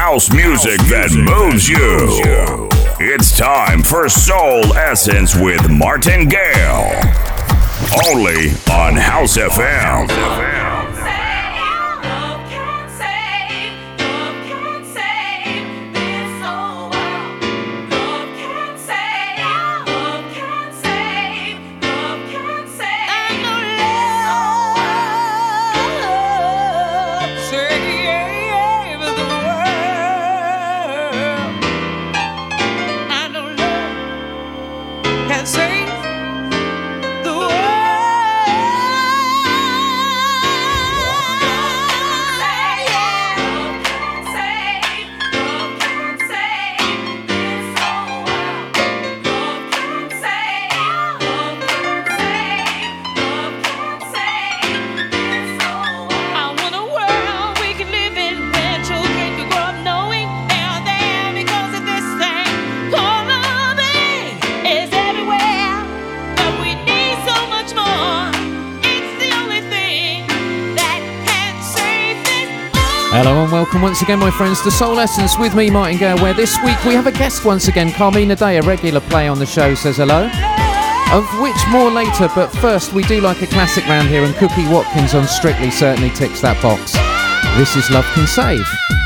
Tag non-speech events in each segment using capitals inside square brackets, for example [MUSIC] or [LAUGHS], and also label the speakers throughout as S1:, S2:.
S1: house music that moves you. It's time for Soul Essence with Martin Gale. Only on House FM.
S2: Once again, my friends, to Soul Essence with me, Martin Gale, where this week we have a guest once again. Carmina Day, a regular play on the show, says hello. Of which more later, but first we do like a classic round here, and Cookie Watkins on Strictly certainly ticks that box. This is Love Can Save.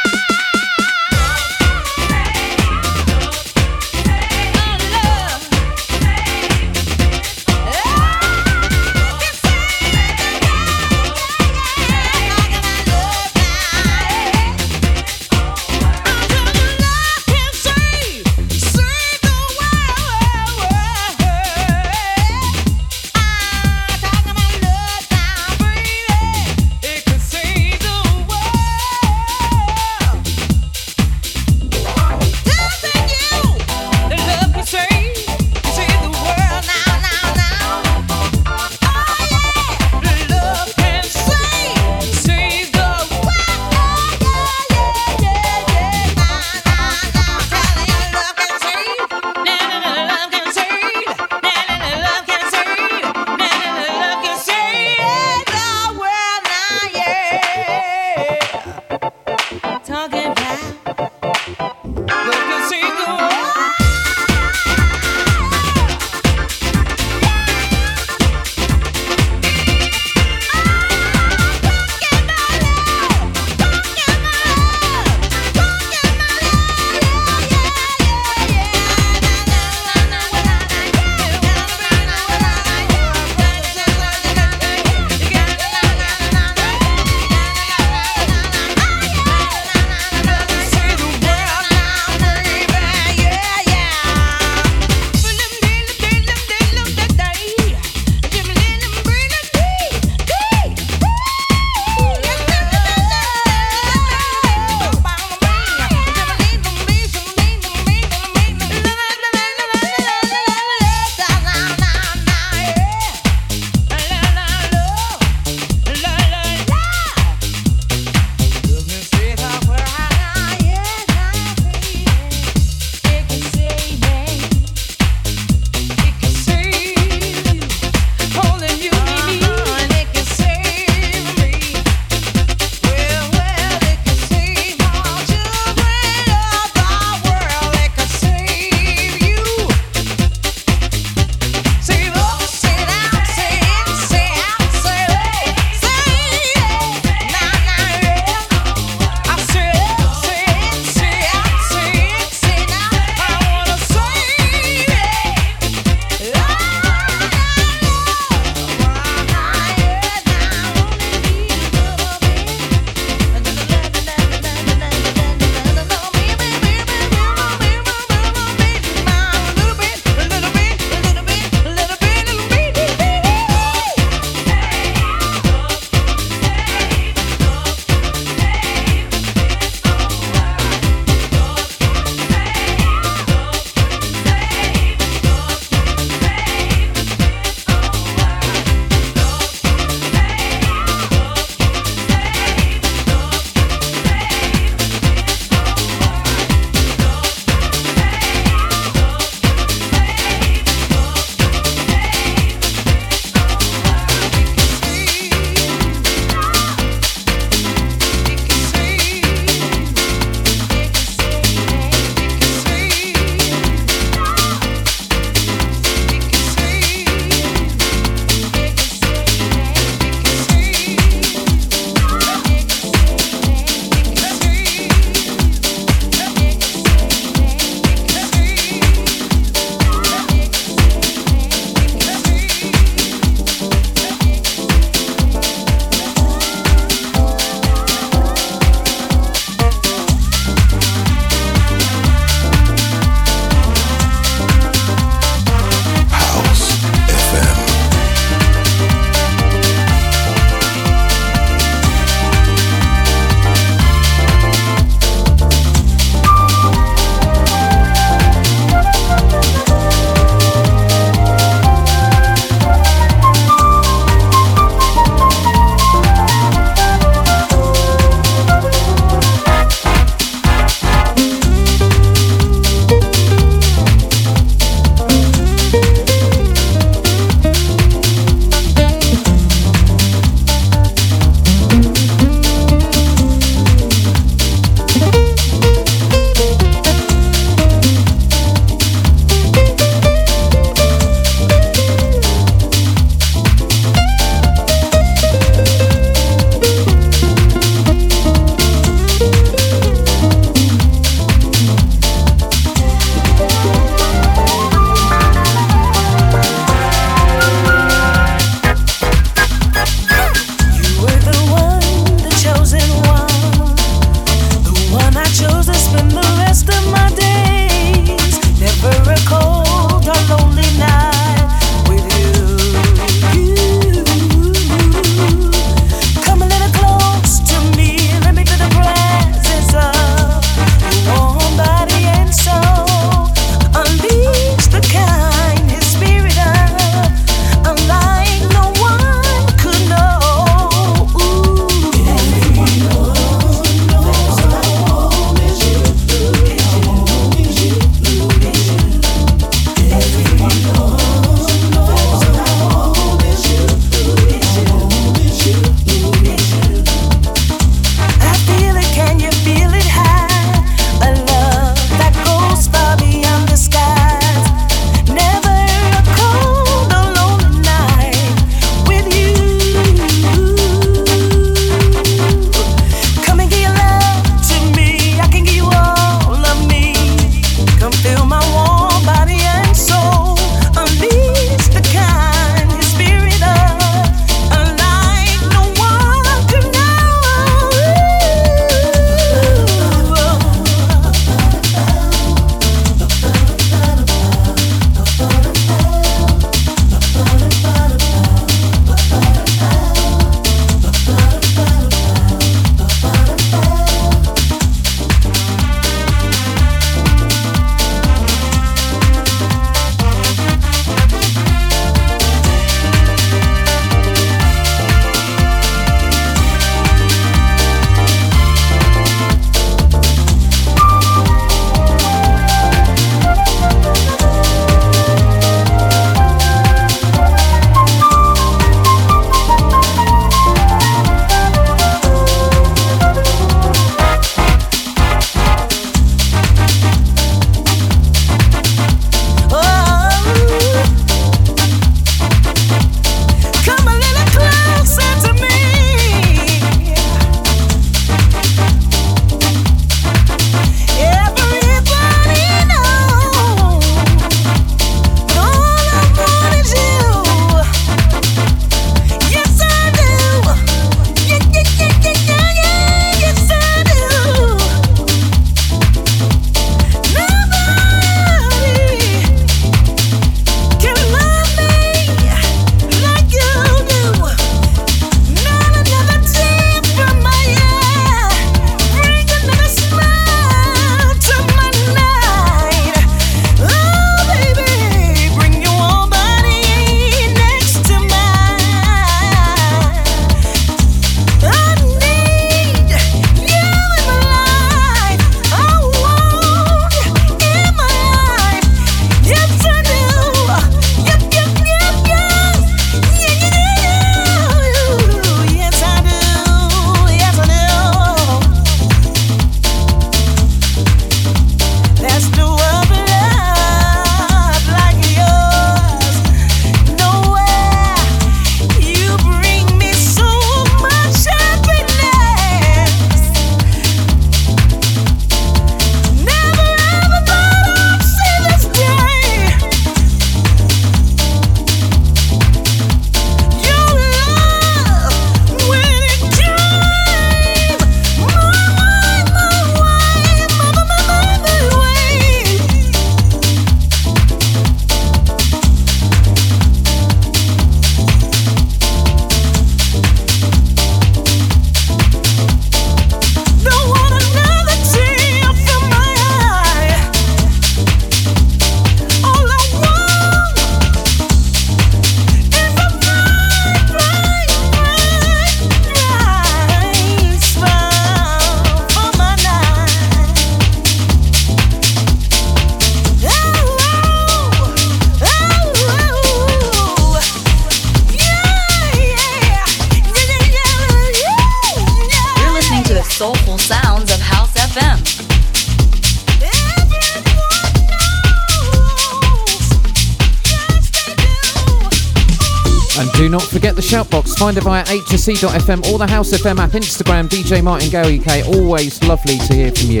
S3: Find via hsc.fm or the House FM app, Instagram, DJ Martin Go UK. Always lovely to hear from you.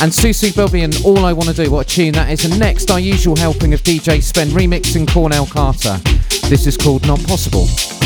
S3: And Susie Bobby and All I Want to Do. What a tune that is. And next, our usual helping of DJ Spen remixing Cornell Carter. This is called Not Possible.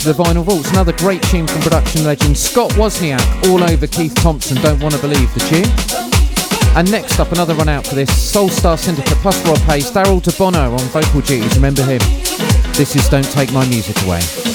S4: Into the vinyl vaults, another great tune from production legend Scott Wozniak, all over Keith Thompson, Don't Wanna Believe the tune. And next up, another run out for this Soul Star Syndicate plus Rob Hayes, Darryl D'Bonneau on vocal duties, remember him. This is Don't Take My Music Away.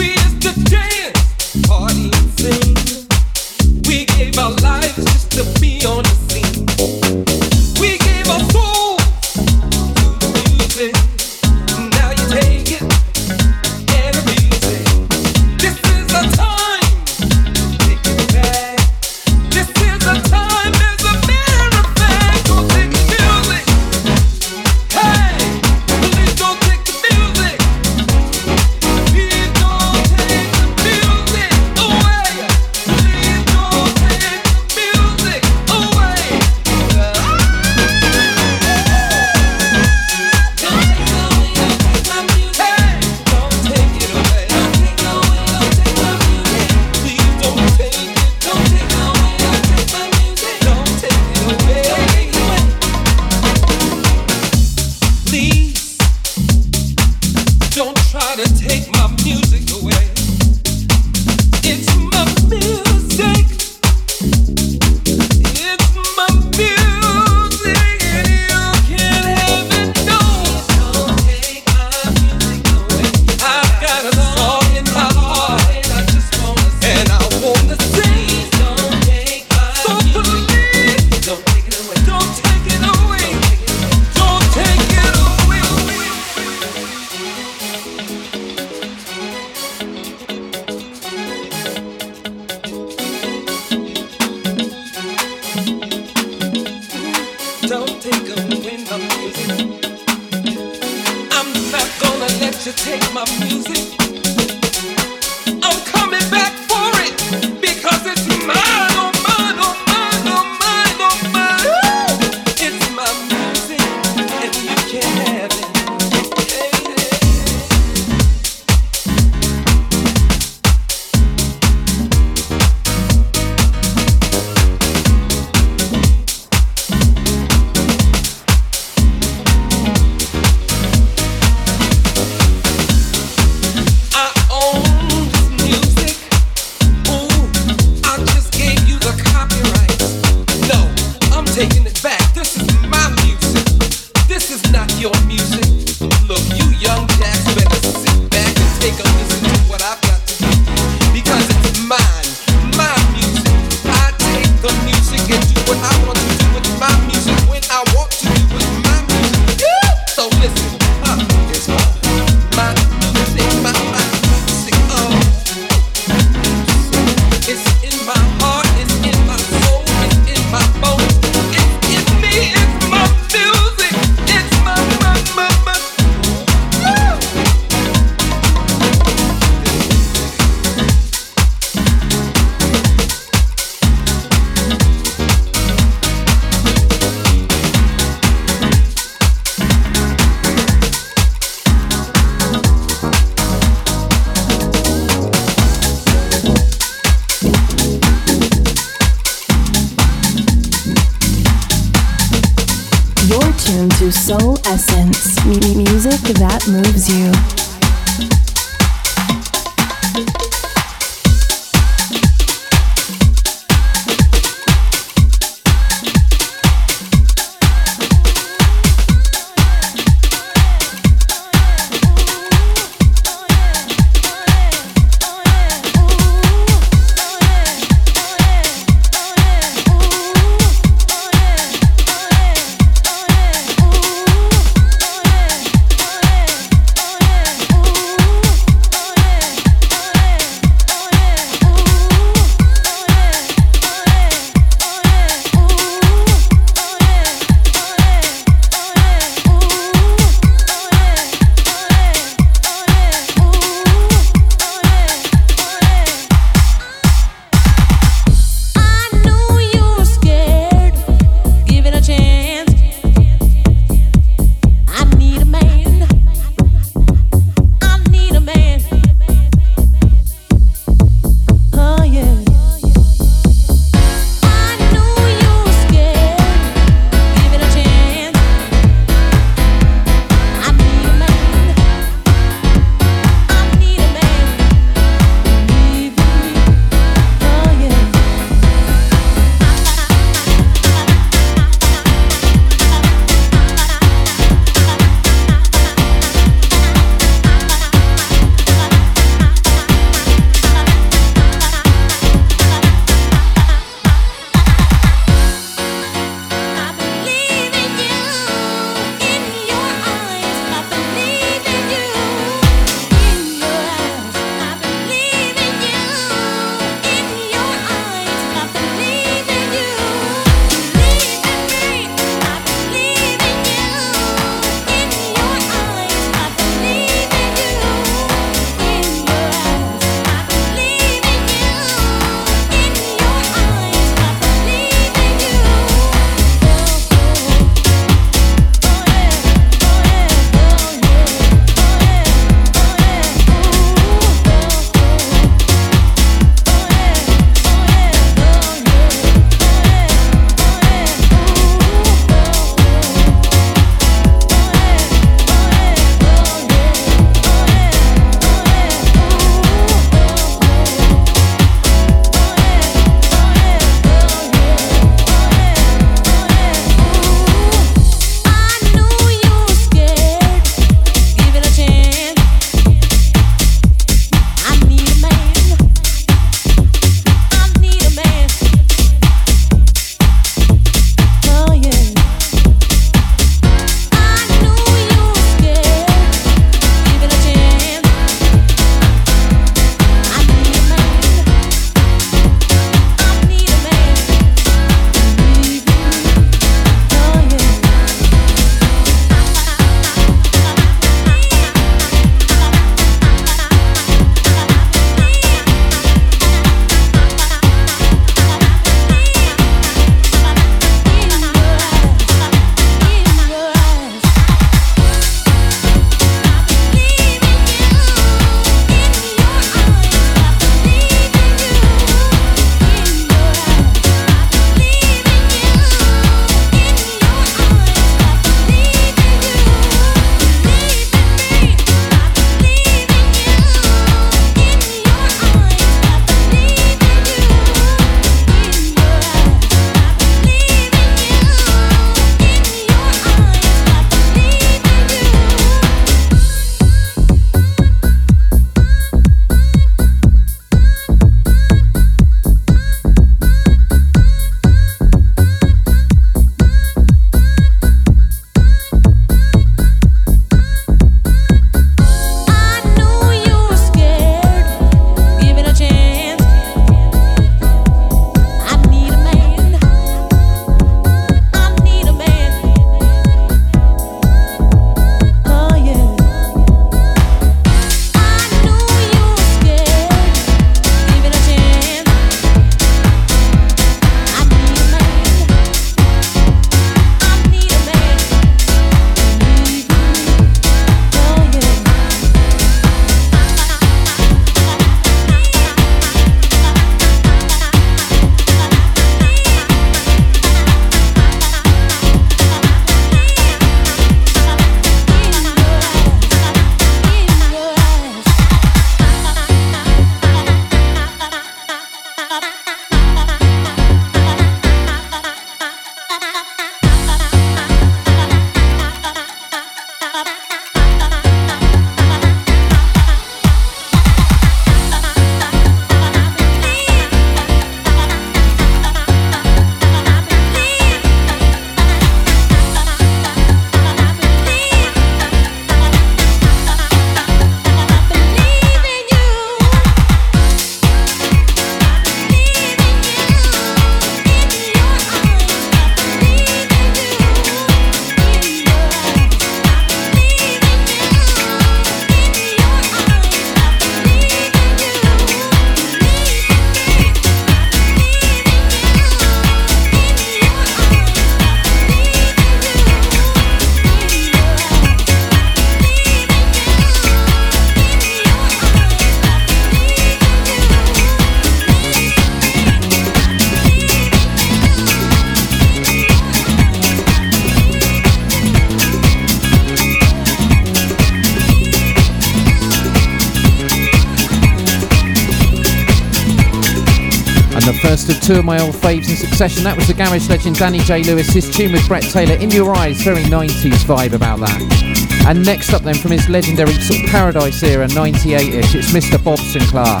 S5: Two of my old faves in succession, that was the garage legend Danny J. Lewis, his tune with Brett Taylor, In Your Eyes, very 90s vibe about that. And next up then from his legendary sort of Paradise era, 98ish, it's Mr. Bob Sinclar.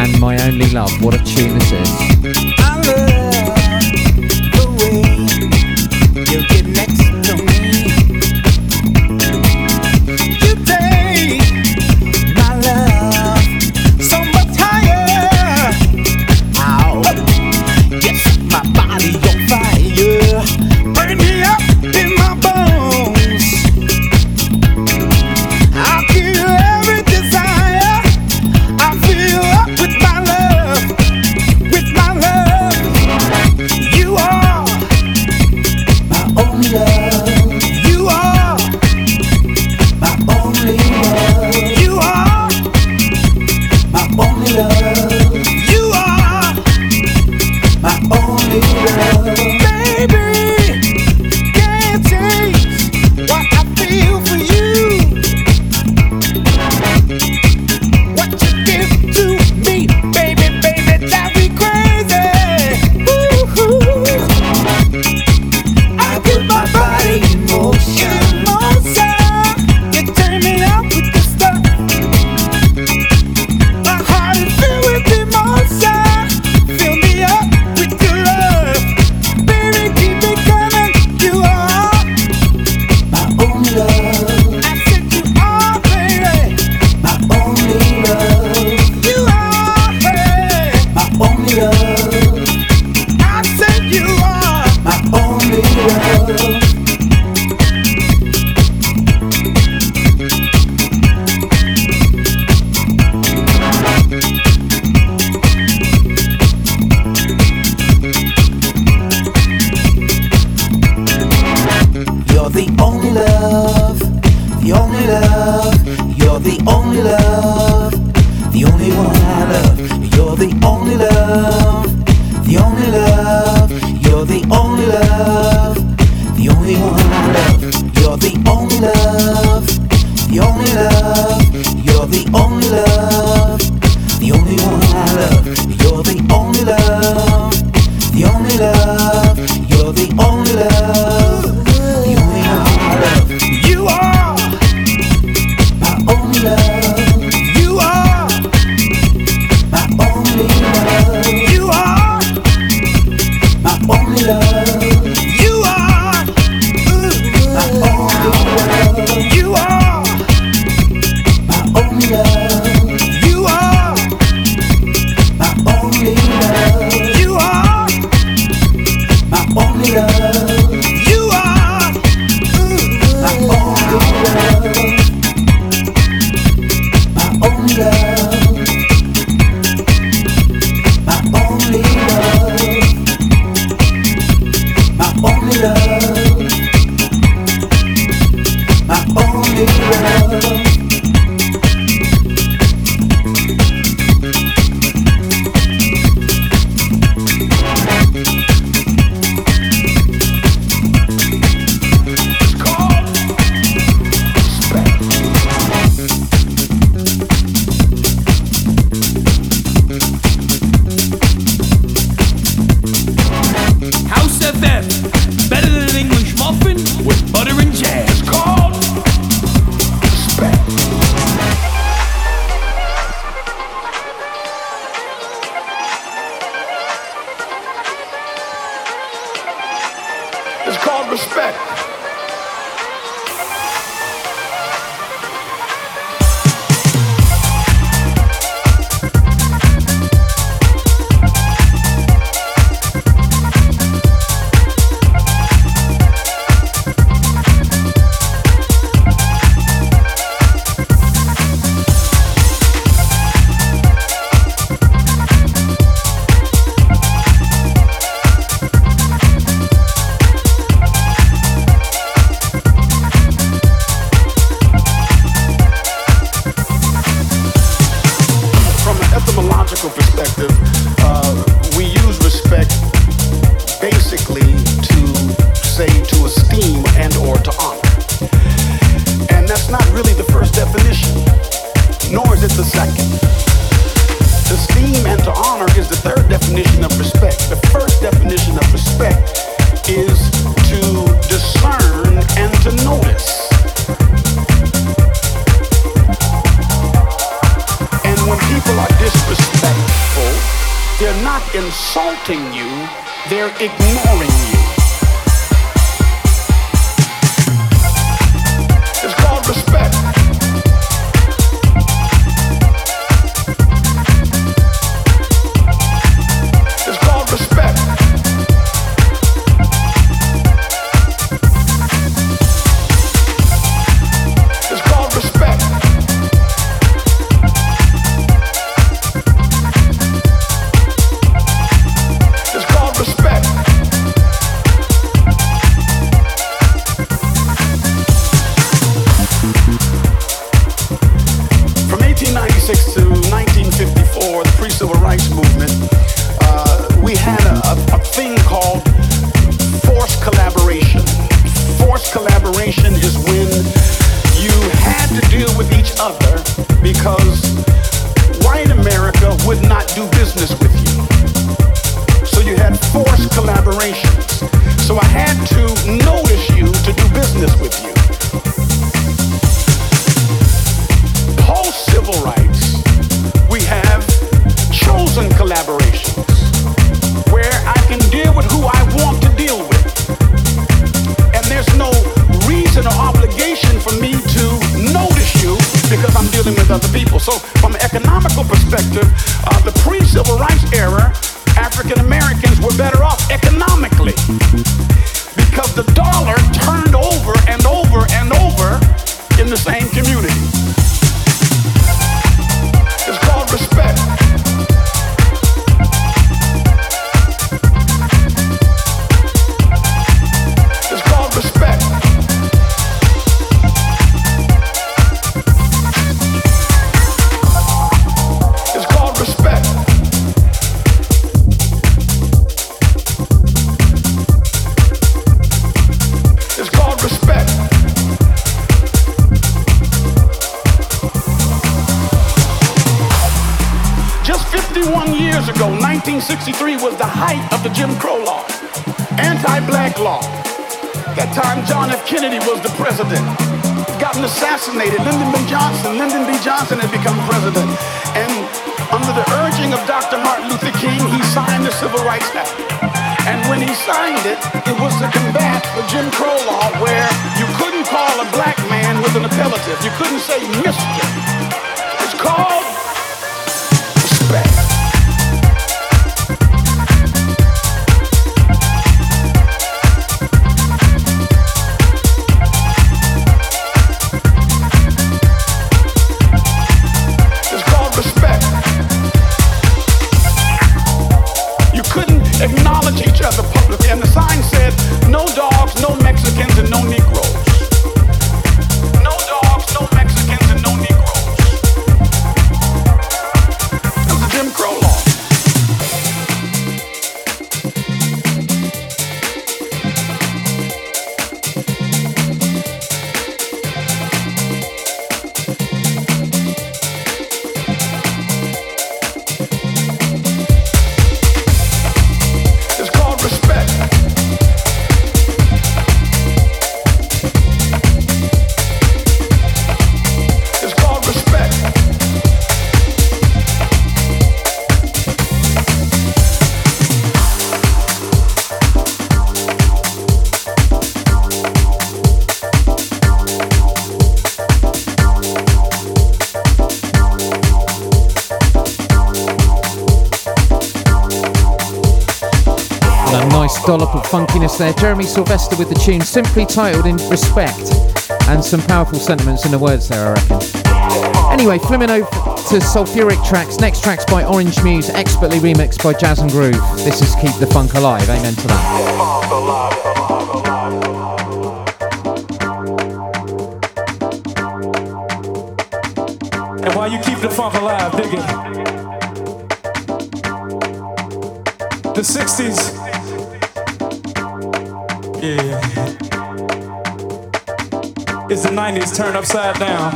S5: and My Only Love. What a tune this is.
S6: Not really the first definition, nor is it the second.
S2: Dollop of funkiness there. Jeremy Sylvester with the tune simply titled in Respect and some powerful sentiments in the words there, I reckon. Anyway, flimming over to Soulfuric tracks. Next track's by Orange Muse, expertly remixed by Jazz-N-Groove. This is Keep the Funk Alive. Amen to that.
S7: And while you keep the funk alive, dig it. The 60s yeah. It's the 90s turned upside down.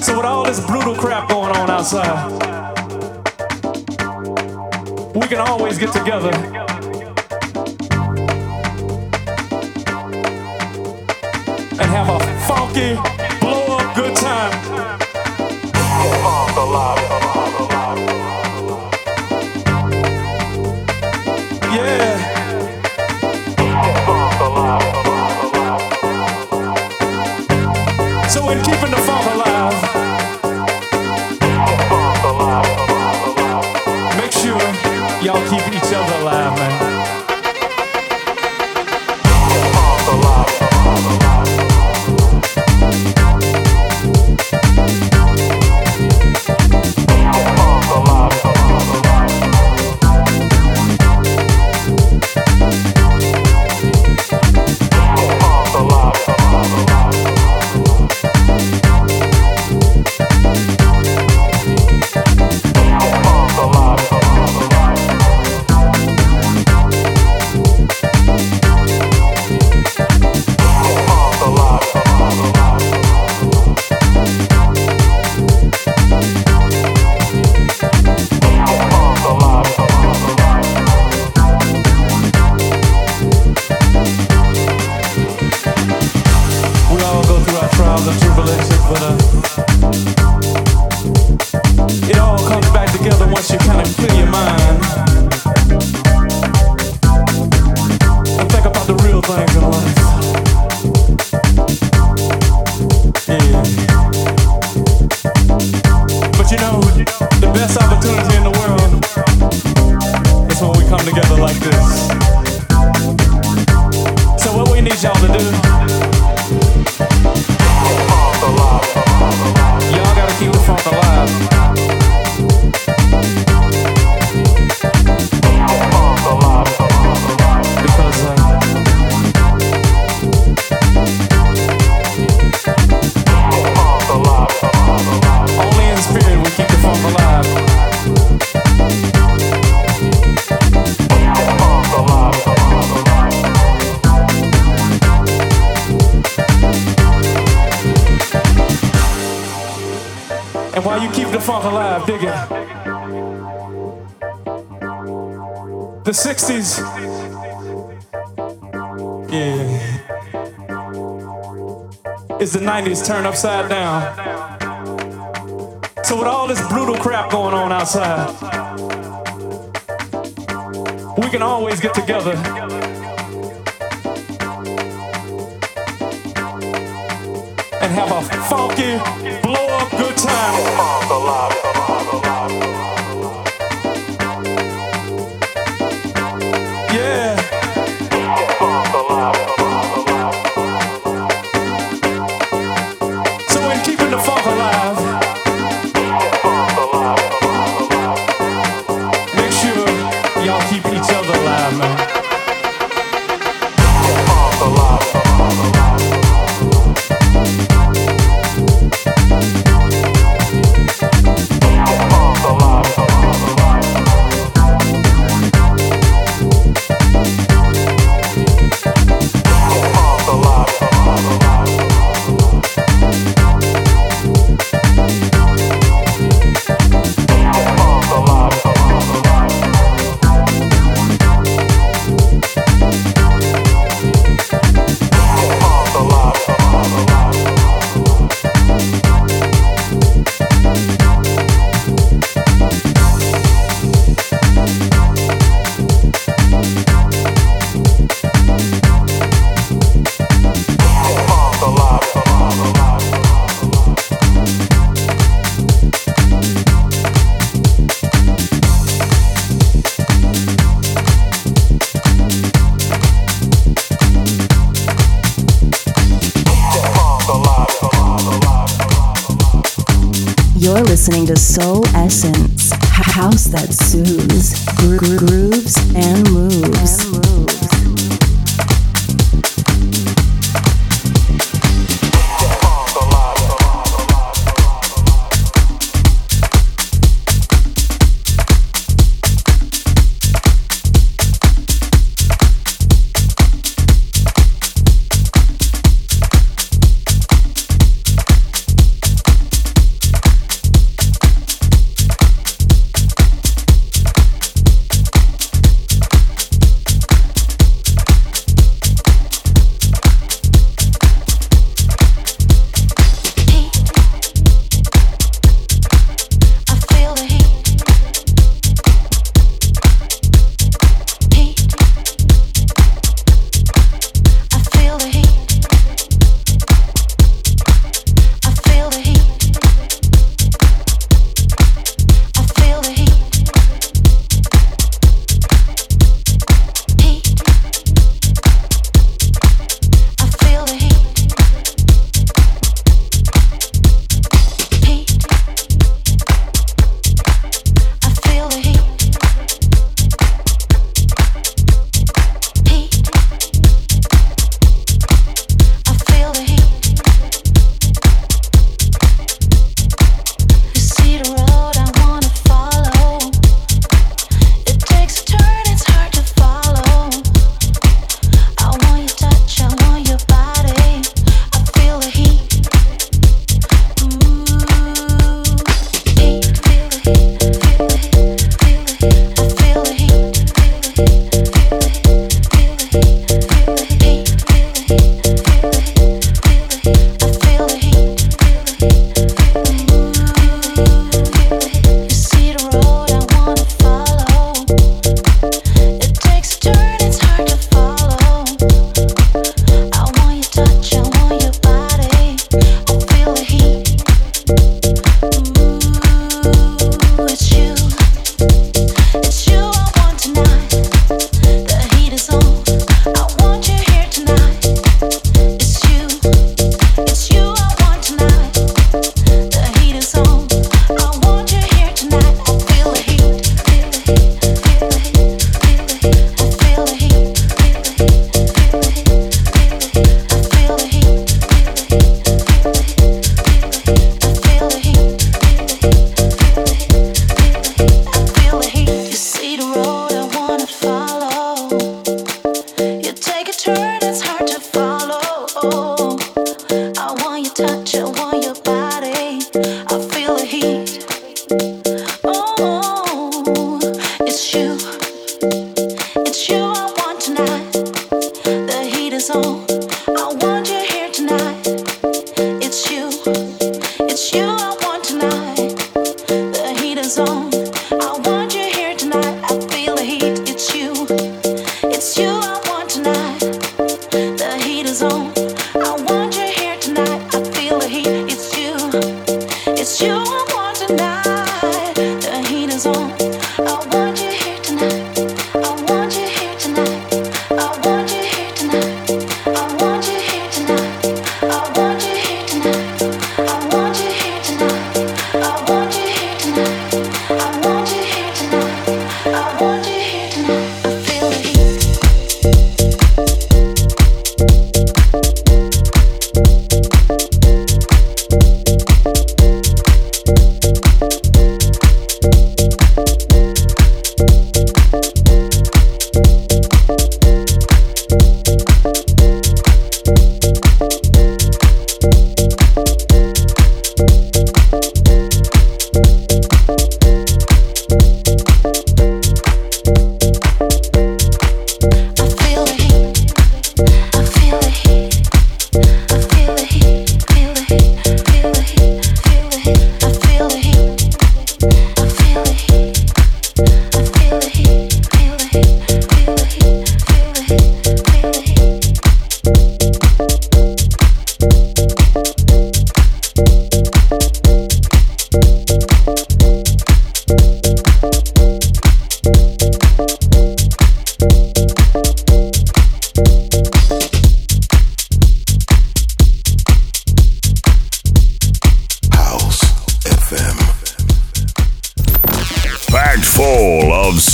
S7: So, with all this brutal crap going on outside, we can always get together. And have a funky 60s. Yeah. It's the 90s turned upside down. So, with all this brutal crap going on outside, we can always get together. And have a funky, blow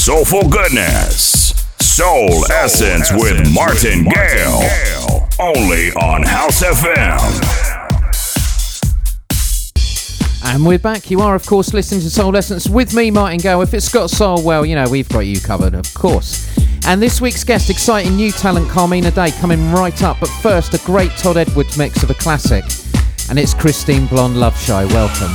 S1: soulful goodness. Soul, Soul Essence, Essence with Martin, with Martin Gale. Gale. Only on House FM.
S8: And we're back. You are, of course, listening to Soul Essence with me, Martin Gale. If it's got soul, well, you know, we've got you covered, of course. And this week's guest, exciting new talent, Carmina Day, coming right up. But first, a great Todd Edwards mix of a classic. And it's Kristine Blond Love Shy. Welcome.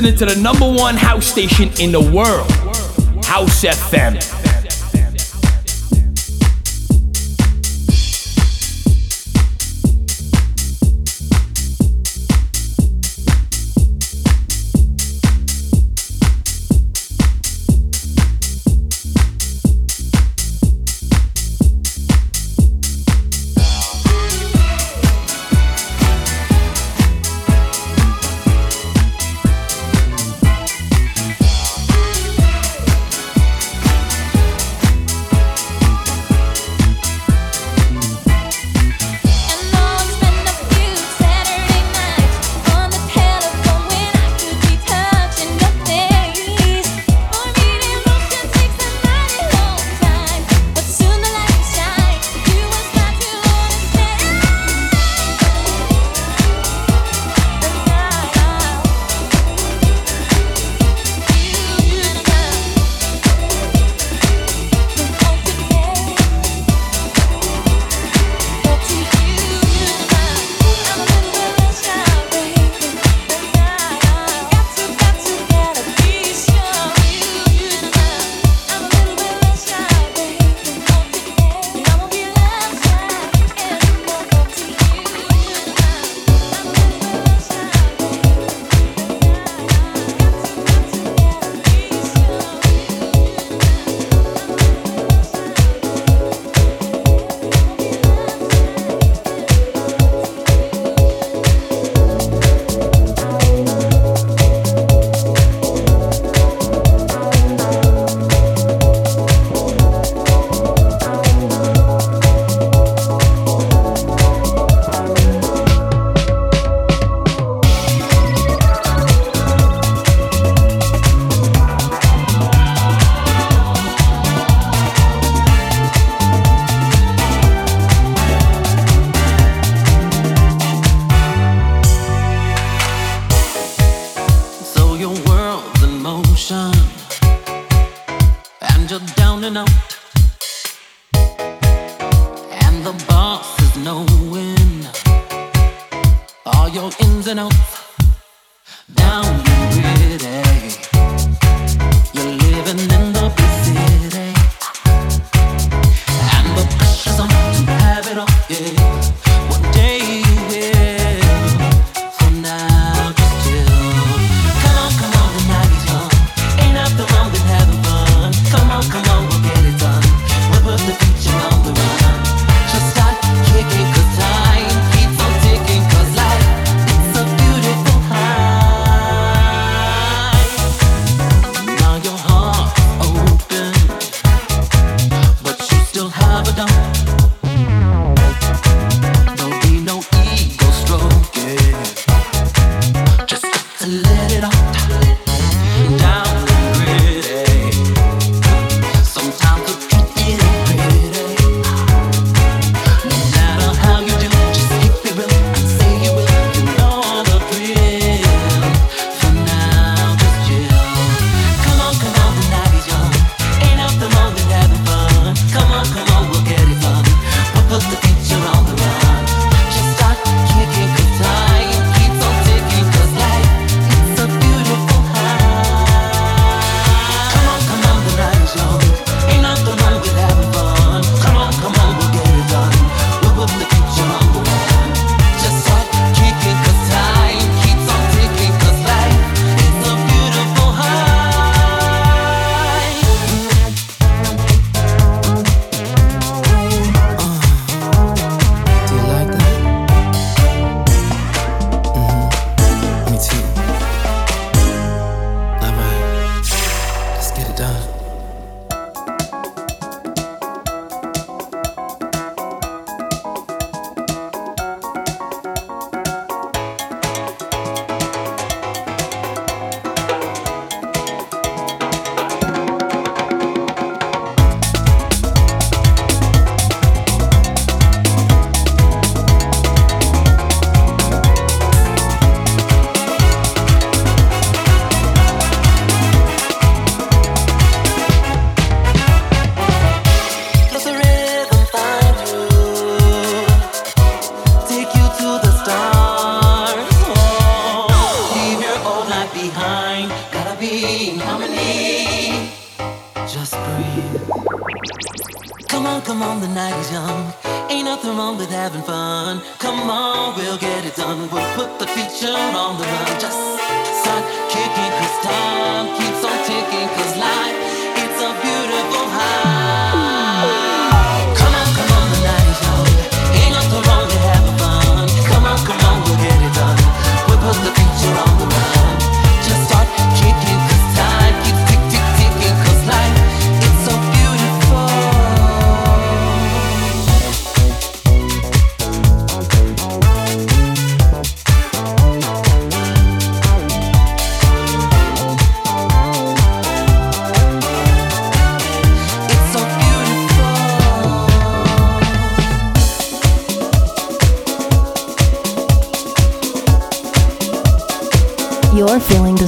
S8: Listening to the number one house station in the world, House FM.
S9: left behind. Gotta be in harmony. Just breathe. Come on, come on, the night is young. Ain't nothing wrong with having fun. Come on, we'll get it done. We'll put the future on the run. Just start kicking, cause time keeps on ticking, cause life, it's a beautiful.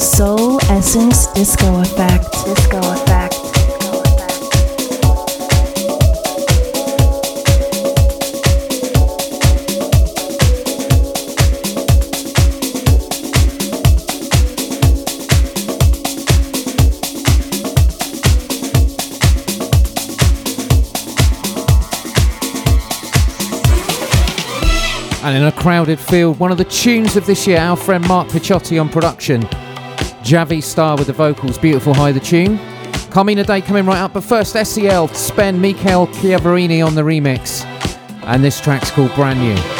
S10: The soul essence disco effect. Disco effect.
S2: And in a crowded field, one of the tunes of this year, our friend Mark Picchiotti on production. Javi Star with the vocals, beautiful high the tune. Carmina Day coming right up, but first SEL, Spen, Mikael Chiavarini on the remix. And this track's called Brand New.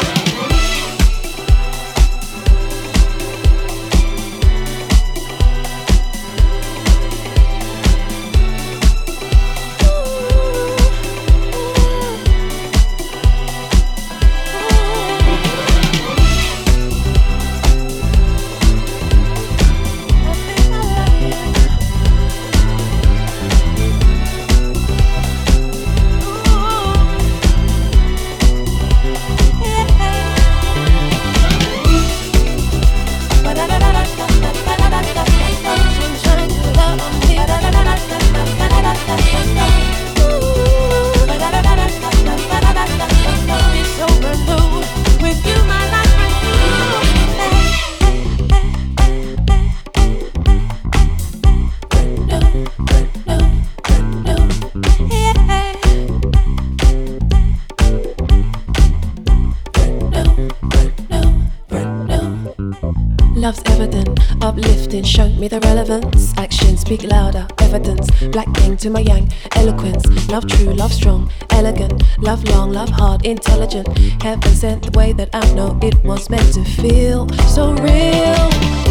S11: Intelligent. Heaven sent the way that I know it was meant to feel so real.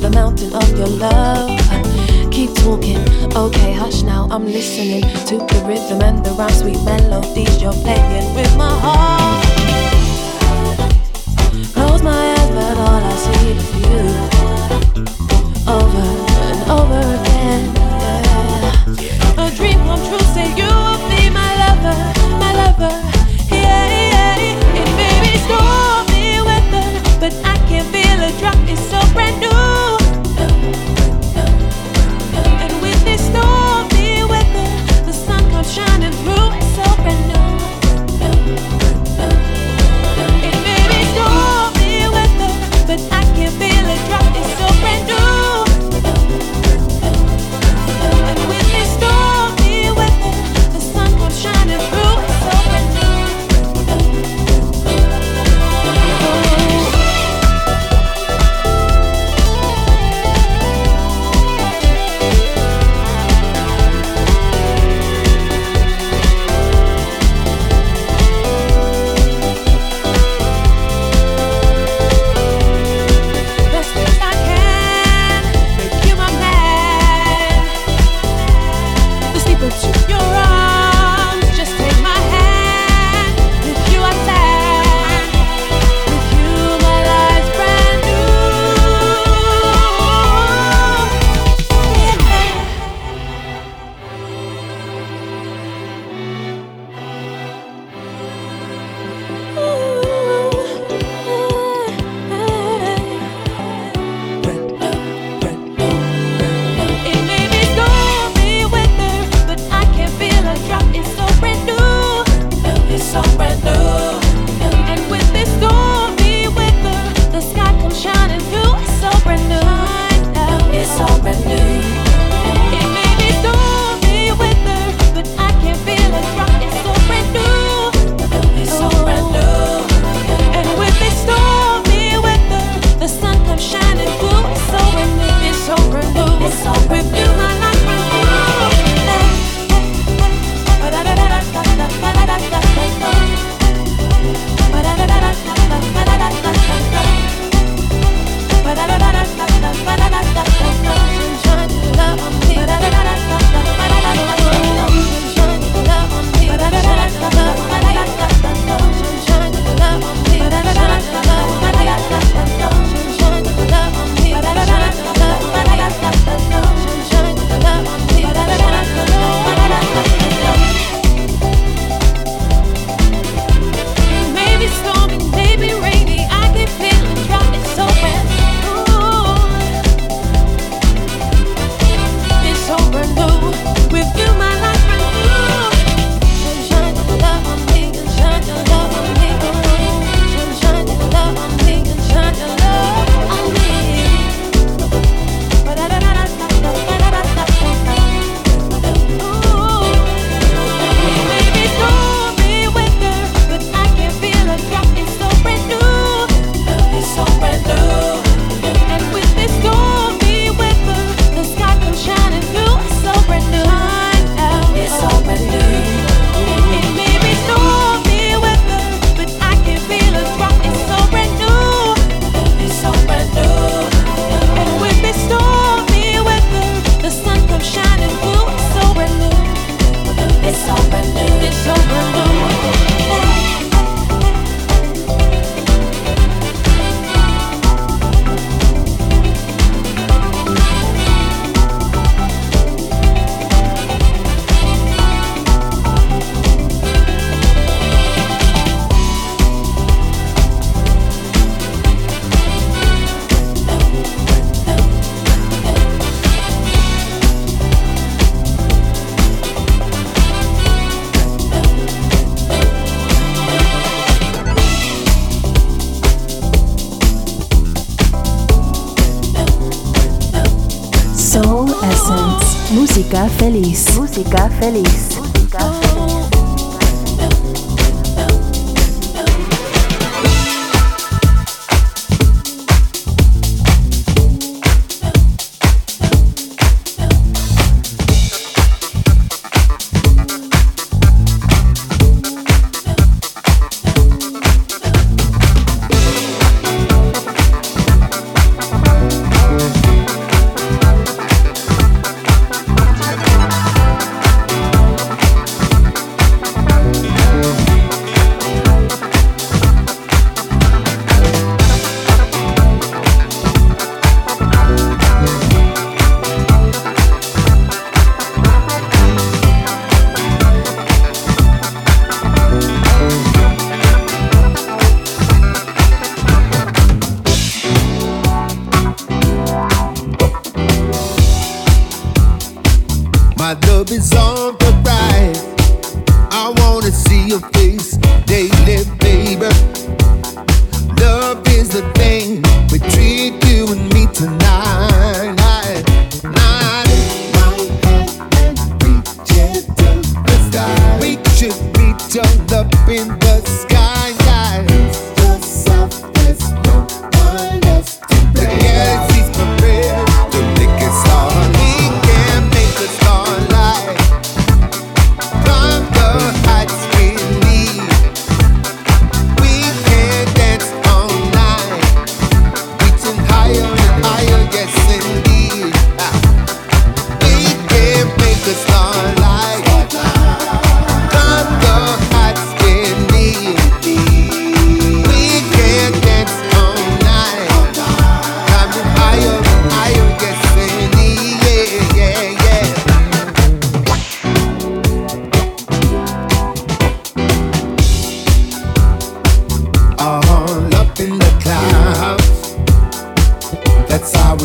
S11: The mountain of your love. Keep talking, okay, hush now. I'm listening to the rhythm and the rhyme, sweet melodies you're playing with my heart.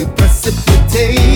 S12: We precipitate.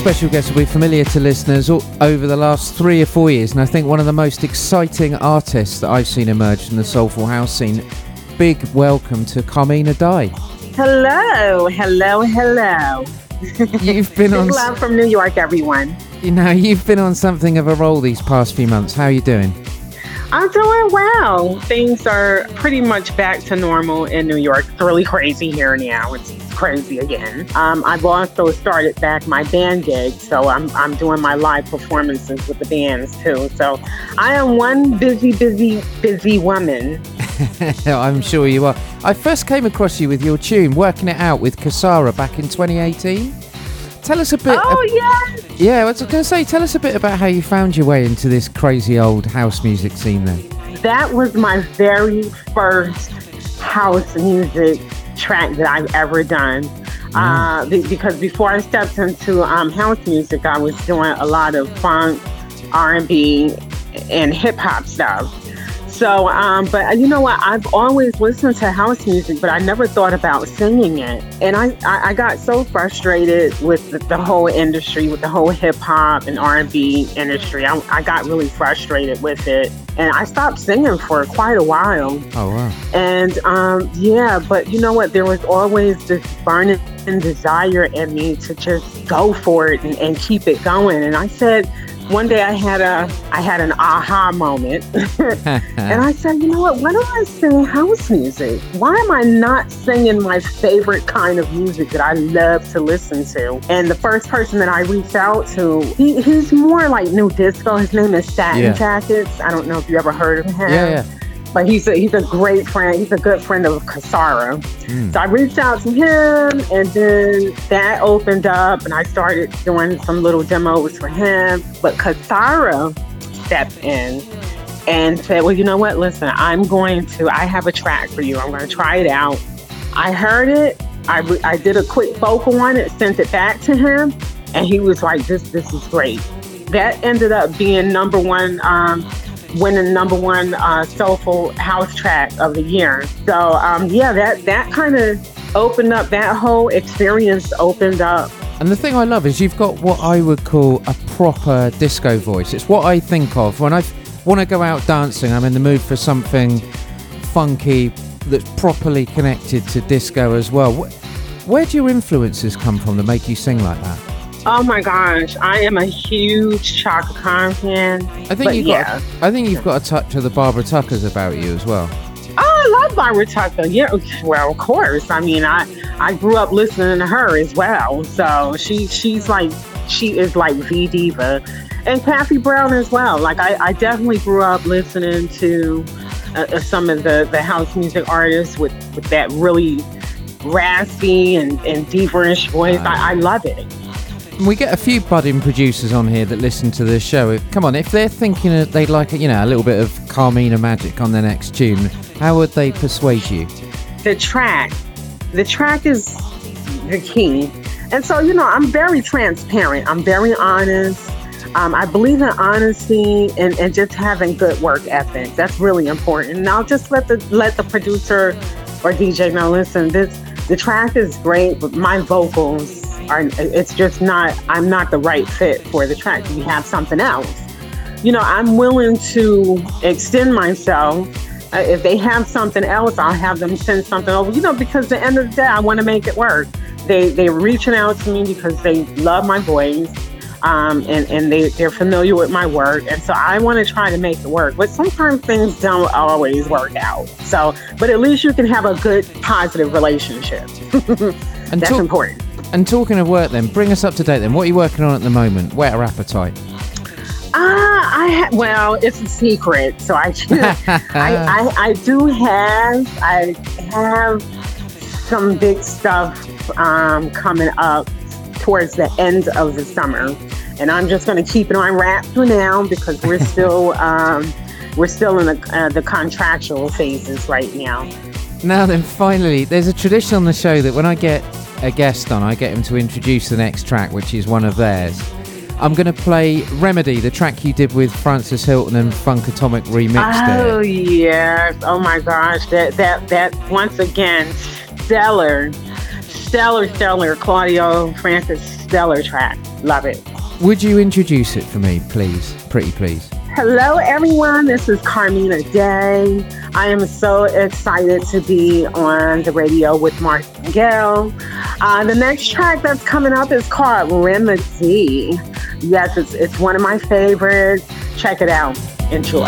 S2: Special guest will be familiar to listeners over the last three or four years, and I think one of the most exciting artists that I've seen emerge from the soulful house scene. Big welcome to Carmina Dye.
S13: Hello, hello, hello.
S2: You've been [LAUGHS] on.
S13: Love from New York, everyone.
S2: You know, you've been on something of a roll these past few months. How are you doing?
S13: I'm doing well. Things are pretty much back to normal in New York. It's really [LAUGHS] crazy here now. It's crazy again. Um, I've also started back my band gig, so I'm I'm doing my live performances with the bands too. So I am one busy, busy, busy woman. [LAUGHS]
S2: I'm sure you are. I first came across you with your tune, Working It Out with Kasara back in 2018. Tell us a bit.
S13: Oh yes.
S2: Yeah, I was going to say, tell us a bit about how you found your way into this crazy old house music scene then.
S13: That was my very first house music track that I've ever done. Uh, be- because before I stepped into um, house music, I was doing a lot of funk, R&B, and hip hop stuff. So, um, but you know what? I've always listened to house music, but I never thought about singing it. And I, I, I got so frustrated with the, the whole industry, with the whole hip hop and R&B industry. I, I got really frustrated with it, and I stopped singing for quite a while.
S2: Oh, wow.
S13: And um, yeah, but you know what? There was always this burning desire in me to just go for it and, and keep it going. And I said, one day I had a I had an aha moment, [LAUGHS] and I said, you know what? Why don't I sing house music? Why am I not singing my favorite kind of music that I love to listen to? And the first person that I reached out to, he, he's more like new disco. His name is Satin
S2: Yeah.
S13: Jackets. I don't know if you ever heard of him.
S2: Yeah, yeah.
S13: But he's a he's a great friend. He's a good friend of Kasara.
S2: Mm.
S13: So I reached out to him, and then that opened up, and I started doing some little demos for him. But Kasara stepped in and said, "Well, you know what? Listen, I'm going to. I have a track for you. I'm going to try it out." I heard it. I, re- I did a quick vocal on it, sent it back to him, and he was like, "This this is great." That ended up being number one. Um, winning number one uh, soulful house track of the year. So um, yeah, that that kind of opened up that whole experience. Opened up.
S2: And the thing I love is you've got what I would call a proper disco voice. It's what I think of when I want to go out dancing. I'm in the mood for something funky that's properly connected to disco as well. Where do your influences come from that make you sing like that?
S13: Oh my gosh, I am a huge Chaka Khan fan.
S2: I think you've
S13: yeah.
S2: got. I think you've got a touch of the Barbara Tuckers about you as well.
S13: Oh, I love Barbara Tucker. Yeah, well, of course. I mean, I I grew up listening to her as well. So she she's like she is like the diva, and Kathy Brown as well. Like I, I definitely grew up listening to uh, uh, some of the the house music artists with with that really raspy and and diva-ish voice. I, I love it.
S2: We get a few budding producers on here that listen to this show. Come on, if they're thinking they'd like, you know, a little bit of Carmina magic on their next tune, how would they persuade you?
S13: the track. The track is the key. And so you know i'm very transparent. I'm very honest. Um, i believe in honesty and, and just having good work ethic that's really important. And i'll just let the let the producer or dj know listen this the track is great but my vocals are it's just not i'm not the right fit for the track we have something else you know i'm willing to extend myself uh, if they have something else, I'll have them send something over. You know, because at the end of the day, I want to make it work. They they're reaching out to me because they love my voice, um, and and they they're familiar with my work, and so I want to try to make it work. But sometimes things don't always work out. So, but at least you can have a good, positive relationship.
S2: And [LAUGHS]
S13: That's
S2: talk-
S13: important.
S2: And talking of work, then bring us up to date. Then, what are you working on at the moment? Wetter appetite.
S13: Ah, I ha- well, it's a secret, so I, [LAUGHS] I, I I do have I have some big stuff um, coming up towards the end of the summer, and I'm just going to keep it on wrap for now because we're [LAUGHS] still um, we're still in the uh, the contractual phases right now.
S2: Now then, finally, there's a tradition on the show that when I get a guest on, I get him to introduce the next track, which is one of theirs. I'm going to play Remedy, the track you did with Francis Hilton and Funk Atomic remixed
S13: Oh
S2: it.
S13: yes! Oh my gosh! That that that once again, stellar, stellar, stellar Claudio Francis stellar track. Love it.
S2: Would you introduce it for me, please? Pretty please.
S13: Hello, everyone. This is Carmina Day. I am so excited to be on the radio with Martin Gale. Uh, the next track that's coming up is called Remedy. Yes, it's, it's one of my favorites. Check it out. Enjoy.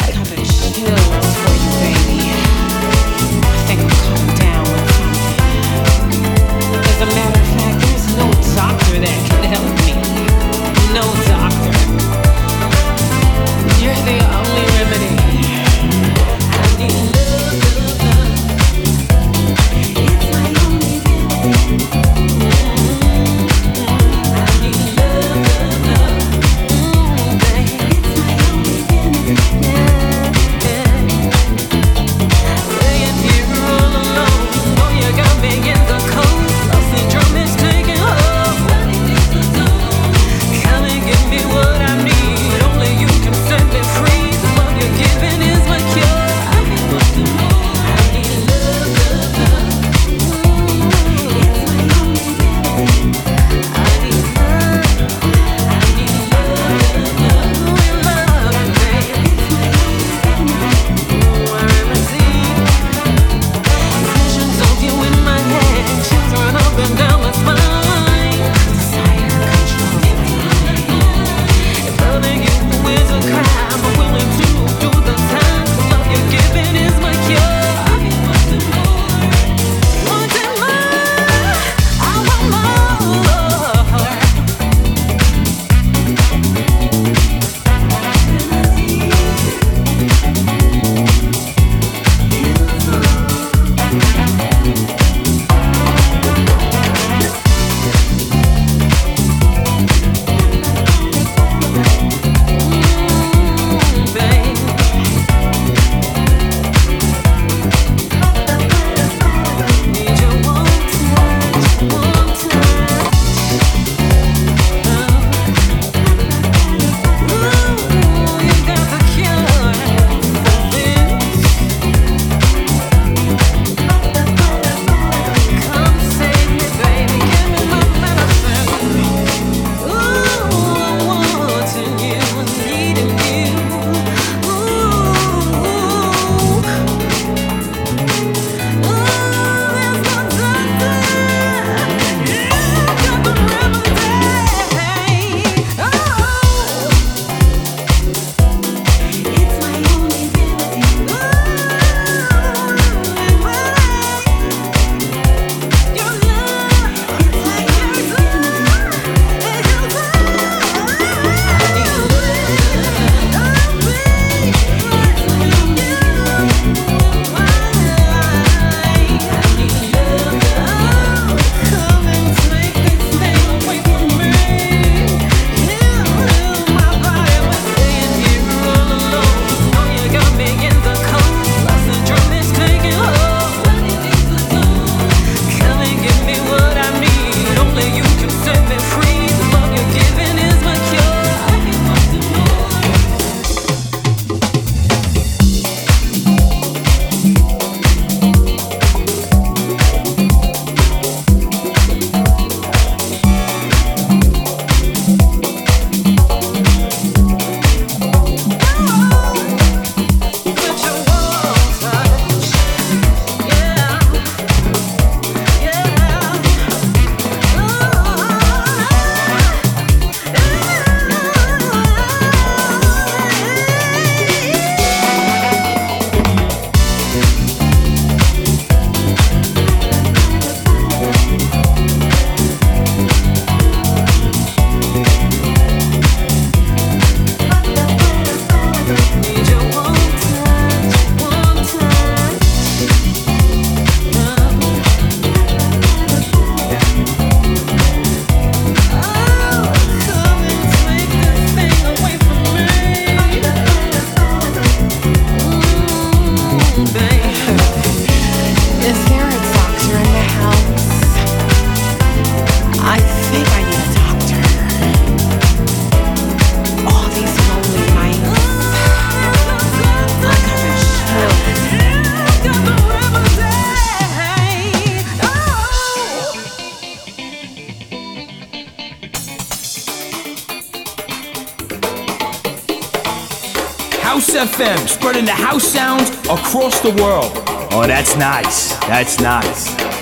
S14: Spreading the house sounds across the world.
S15: Oh, that's nice. That's nice.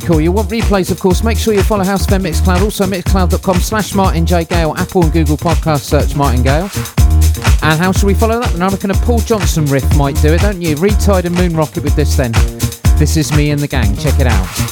S5: Cool? You want replays, of course. Make sure you follow House FM Mixcloud. Also, mixcloud.com slash Martin J. Gale. Apple and Google Podcast search Martin Gale. And how should we follow that? And I reckon a Paul Johnson riff might do it, don't you? Retide and Moon Rocket with this then. This is me and the gang. Check it out.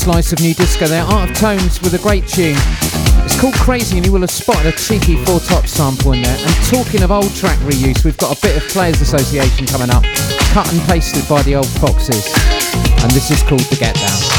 S2: Slice of new disco there. Art of Tones with a great tune. It's called Crazy, and you will have spotted a cheeky four top sample in there. And talking of old track reuse, we've got a bit of Players Association coming up, cut and pasted by the old Foxes. And this is called The Get Down.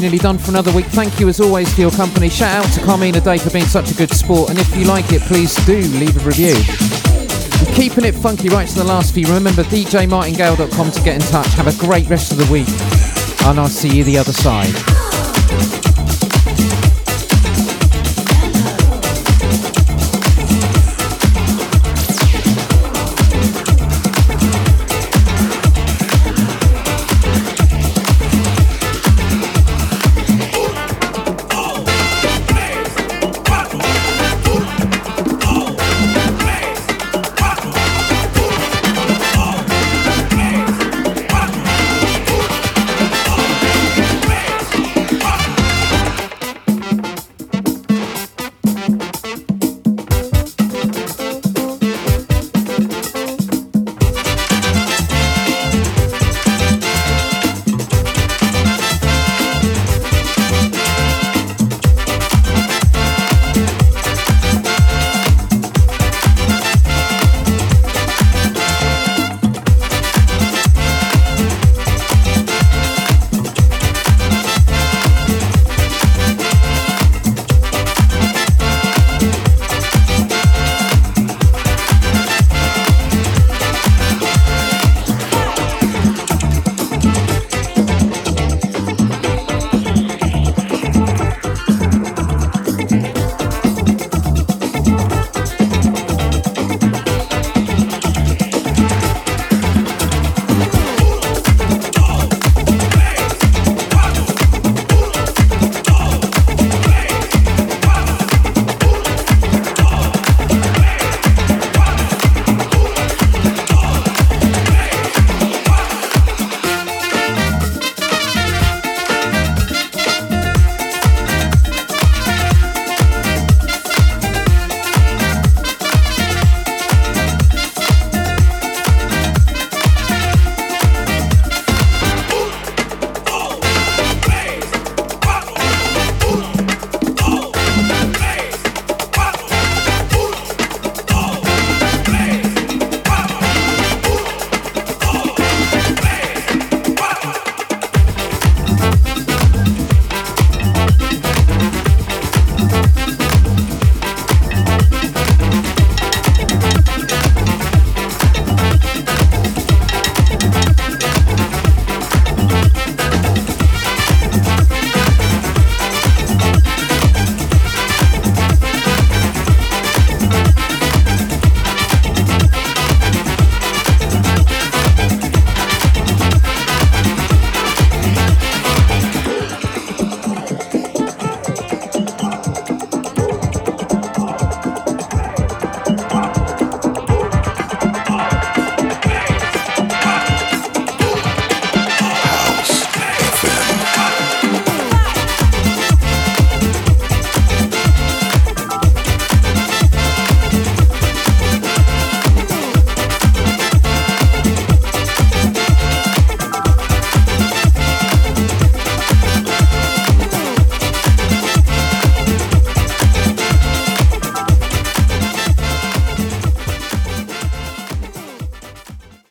S2: We're nearly done for another week. Thank you as always for your company. Shout out to Carmina Day for being such a good sport. And if you like it, please do leave a review. keeping it funky right to the last few. Remember djmartingale.com to get in touch. Have a great rest of the week. And I'll see you the other side.